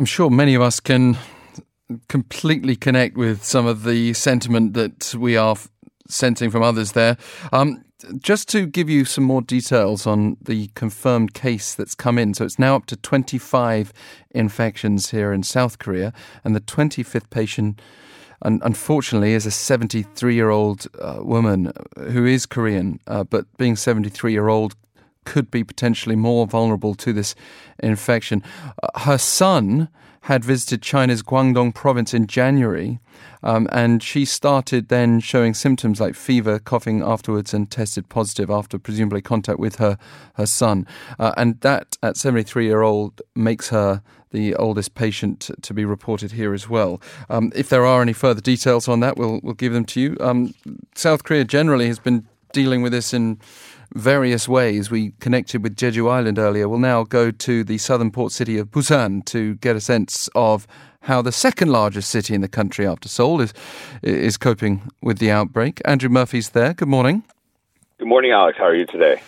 I'm sure many of us can completely connect with some of the sentiment that we are sensing from others there. Um, just to give you some more details on the confirmed case that's come in. So it's now up to 25 infections here in South Korea, and the 25th patient. unfortunately, is a 73 year old uh, woman who is Korean, uh, but being 73 year old could be potentially more vulnerable to this infection. Uh, her son had visited China's Guangdong province in January, um, and she started then showing symptoms like fever, coughing afterwards, and tested positive after presumably contact with her her son. Uh, and that, at 73 year old, makes her the oldest patient to be reported here as well. Um, if there are any further details on that, we'll we'll give them to you. Um, South Korea generally has been dealing with this in various ways. We connected with Jeju Island earlier. We'll now go to the southern port city of Busan to get a sense of how the second largest city in the country after Seoul is is coping with the outbreak. Andrew Murphy's there. Good morning. Good morning, Alex. How are you today?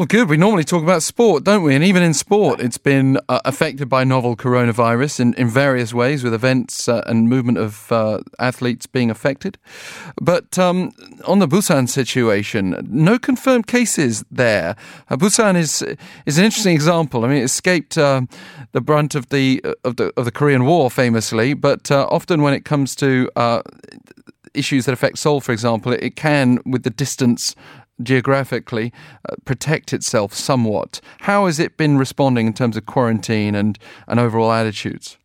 Well, good. We normally talk about sport, don't we? And even in sport, it's been uh, affected by novel coronavirus in, in various ways, with events uh, and movement of uh, athletes being affected. But um, on the Busan situation, no confirmed cases there. Uh, Busan is is an interesting example. I mean, it escaped uh, the brunt of the of the of the Korean War, famously, but uh, often when it comes to issues that affect Seoul, for example, it, can, with the distance geographically uh, protect itself somewhat. How has it been responding in terms of quarantine and, and overall attitudes?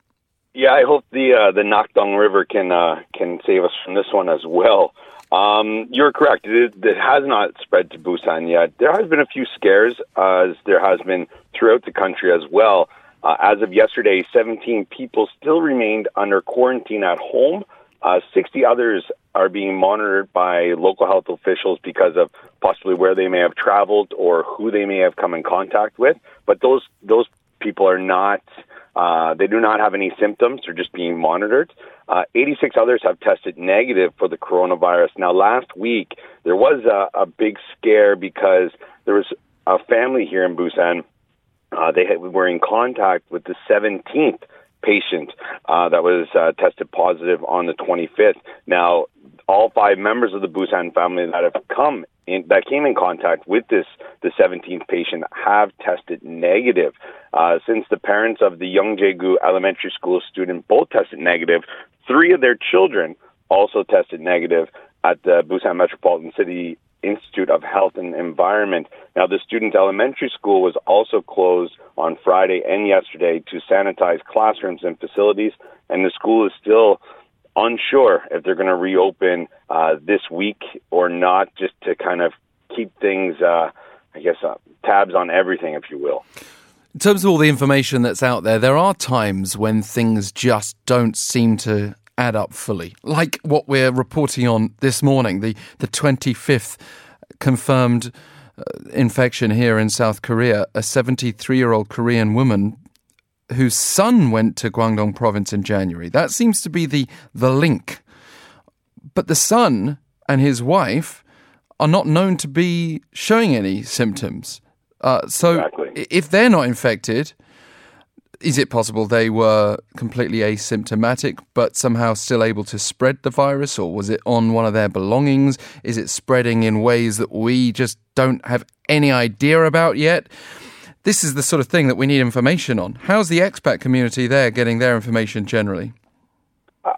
Yeah, I hope the uh, the Nakdong River can uh, can save us from this one as well. Um, you're correct. It, it, has not spread to Busan yet. There has been a few scares, uh, as there has been throughout the country as well. Uh, as of yesterday, 17 people still remained under quarantine at home. Uh, 60 others are being monitored by local health officials because of possibly where they may have traveled or who they may have come in contact with. But those those people are not. Uh, they do not have any symptoms. They're just being monitored. Uh, 86 others have tested negative for the coronavirus. Now, last week there was a, a big scare because there was a family here in Busan. Uh, they had, were in contact with the 17th patient uh, that was uh, tested positive on the 25th. Now, all five members of the Busan family that have come in, that came in contact with this the 17th patient have tested negative. Uh, since the parents of the Youngjaegu Elementary School student both tested negative, three of their children also tested negative at the Busan Metropolitan City Institute of Health and Environment. Now, the student's elementary school was also closed on Friday and yesterday to sanitize classrooms and facilities, and the school is still unsure if they're going to reopen uh, this week or not, just to kind of keep things, uh, I guess, uh, tabs on everything, if you will. In terms of all the information that's out there, there are times when things just don't seem to add up fully, like what we're reporting on this morning, the, the 25th confirmed uh, infection here in South Korea. A 73 year old Korean woman whose son went to Guangdong province in January. That seems to be the, the link. But the son and his wife are not known to be showing any symptoms. Uh, so exactly. if they're not infected, is it possible they were completely asymptomatic but somehow still able to spread the virus, or was it on one of their belongings? Is it spreading in ways that we just don't have any idea about yet? This is the sort of thing that we need information on. How's the expat community there getting their information generally?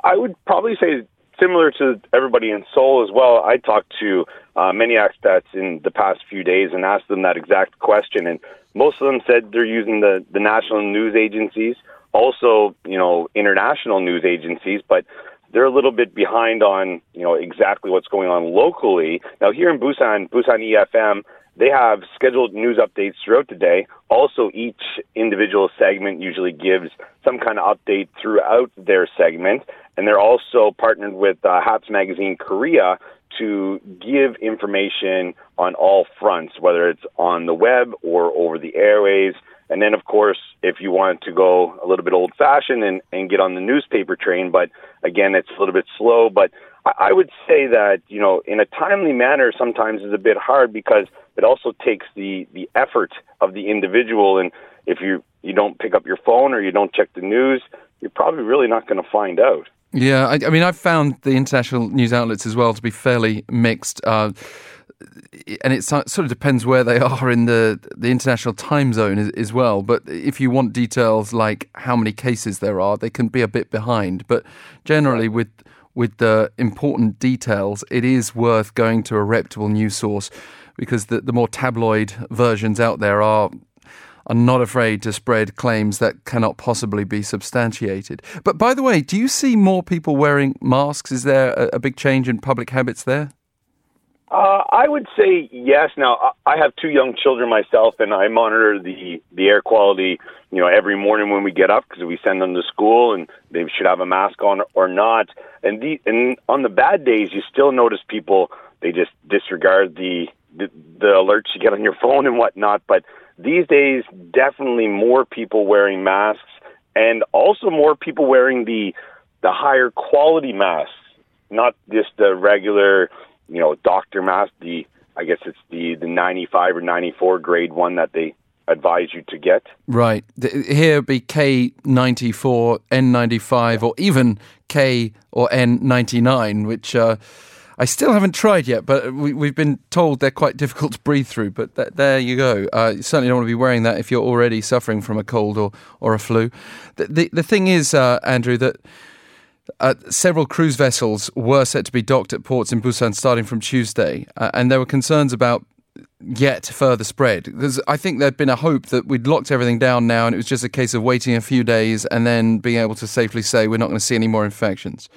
I would probably say similar to everybody in Seoul as well. I talked to uh, many expats in the past few days and asked them that exact question, and most of them said they're using the the national news agencies, also you know international news agencies, but they're a little bit behind on you know exactly what's going on locally. Now here in Busan, Busan EFM they have scheduled news updates throughout the day. Also, each individual segment usually gives some kind of update throughout their segment. And they're also partnered with uh, HAPS Magazine Korea to give information on all fronts, whether it's on the web or over the airways. And then, of course, if you want to go a little bit old fashioned and, and get on the newspaper train, but again, it's a little bit slow. But I would say that, you know, in a timely manner sometimes is a bit hard because it also takes the, the effort of the individual. And if you, you don't pick up your phone or you don't check the news, you're probably really not going to find out. Yeah, I, I, mean, I've found the international news outlets as well to be fairly mixed. Uh, and it sort of depends where they are in the the international time zone as, as, well. But if you want details like how many cases there are, they can be a bit behind. But generally, with with the important details, it is worth going to a reputable news source because the, the more tabloid versions out there are are not afraid to spread claims that cannot possibly be substantiated. But by the way, do you see more people wearing masks? Is there a, a big change in public habits there? Uh, I would say yes. Now, I have two young children myself, and I monitor the the air quality. You know, every morning when we get up because we send them to school, and they should have a mask on or not. And the and on the bad days, you still notice people they just disregard the the, the alerts you get on your phone and whatnot. But these days, definitely more people wearing masks, and also more people wearing the the higher quality masks, not just the regular you know, doctor mask, the I guess it's the the 95 or 94 grade one that they advise you to get. Right. Here be K94, N95, or even K or N99, which uh, I still haven't tried yet, but we, have been told they're quite difficult to breathe through. But th- there you go. Uh, you certainly don't want to be wearing that if you're already suffering from a cold or, or a flu. The, the, the thing is, uh, Andrew, that uh, several cruise vessels were set to be docked at ports in Busan starting from Tuesday, uh, and there were concerns about yet further spread. Because I think there'd been a hope that we'd locked everything down now, and it was just a case of waiting a few days and then being able to safely say we're not going to see any more infections.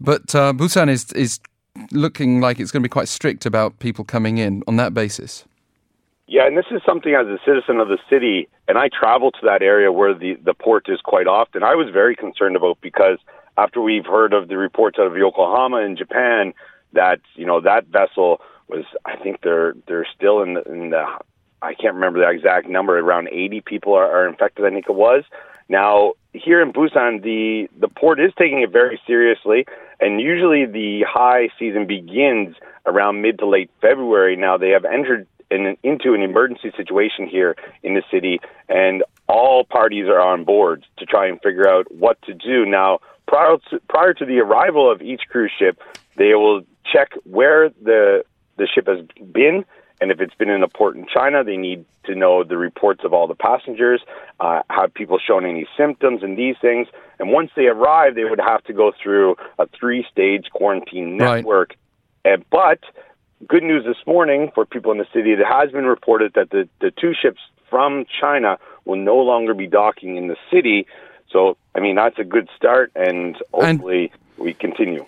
But uh, Busan is is looking like it's going to be quite strict about people coming in on that basis. Yeah, and this is something as a citizen of the city, and I travel to that area where the, the port is quite often. I was very concerned about because after we've heard of the reports out of Yokohama in Japan that you know that vessel was I think they're they're still in the, in the I can't remember the exact number around 80 people are, are infected I think it was now here in Busan the the port is taking it very seriously and usually the high season begins around mid to late February. Now they have entered in, into an emergency situation here in the city and all parties are on board to try and figure out what to do. Now prior to, prior to the arrival of each cruise ship, they will check where the the ship has been, and if it's been in a port in China, they need to know the reports of all the passengers. Uh, have people shown any symptoms and these things? And once they arrive, they would have to go through a three-stage quarantine network. Right. And, but good news this morning for people in the city, it has been reported that the, the two ships from China will no longer be docking in the city. So, I mean, that's a good start, and hopefully and, we continue.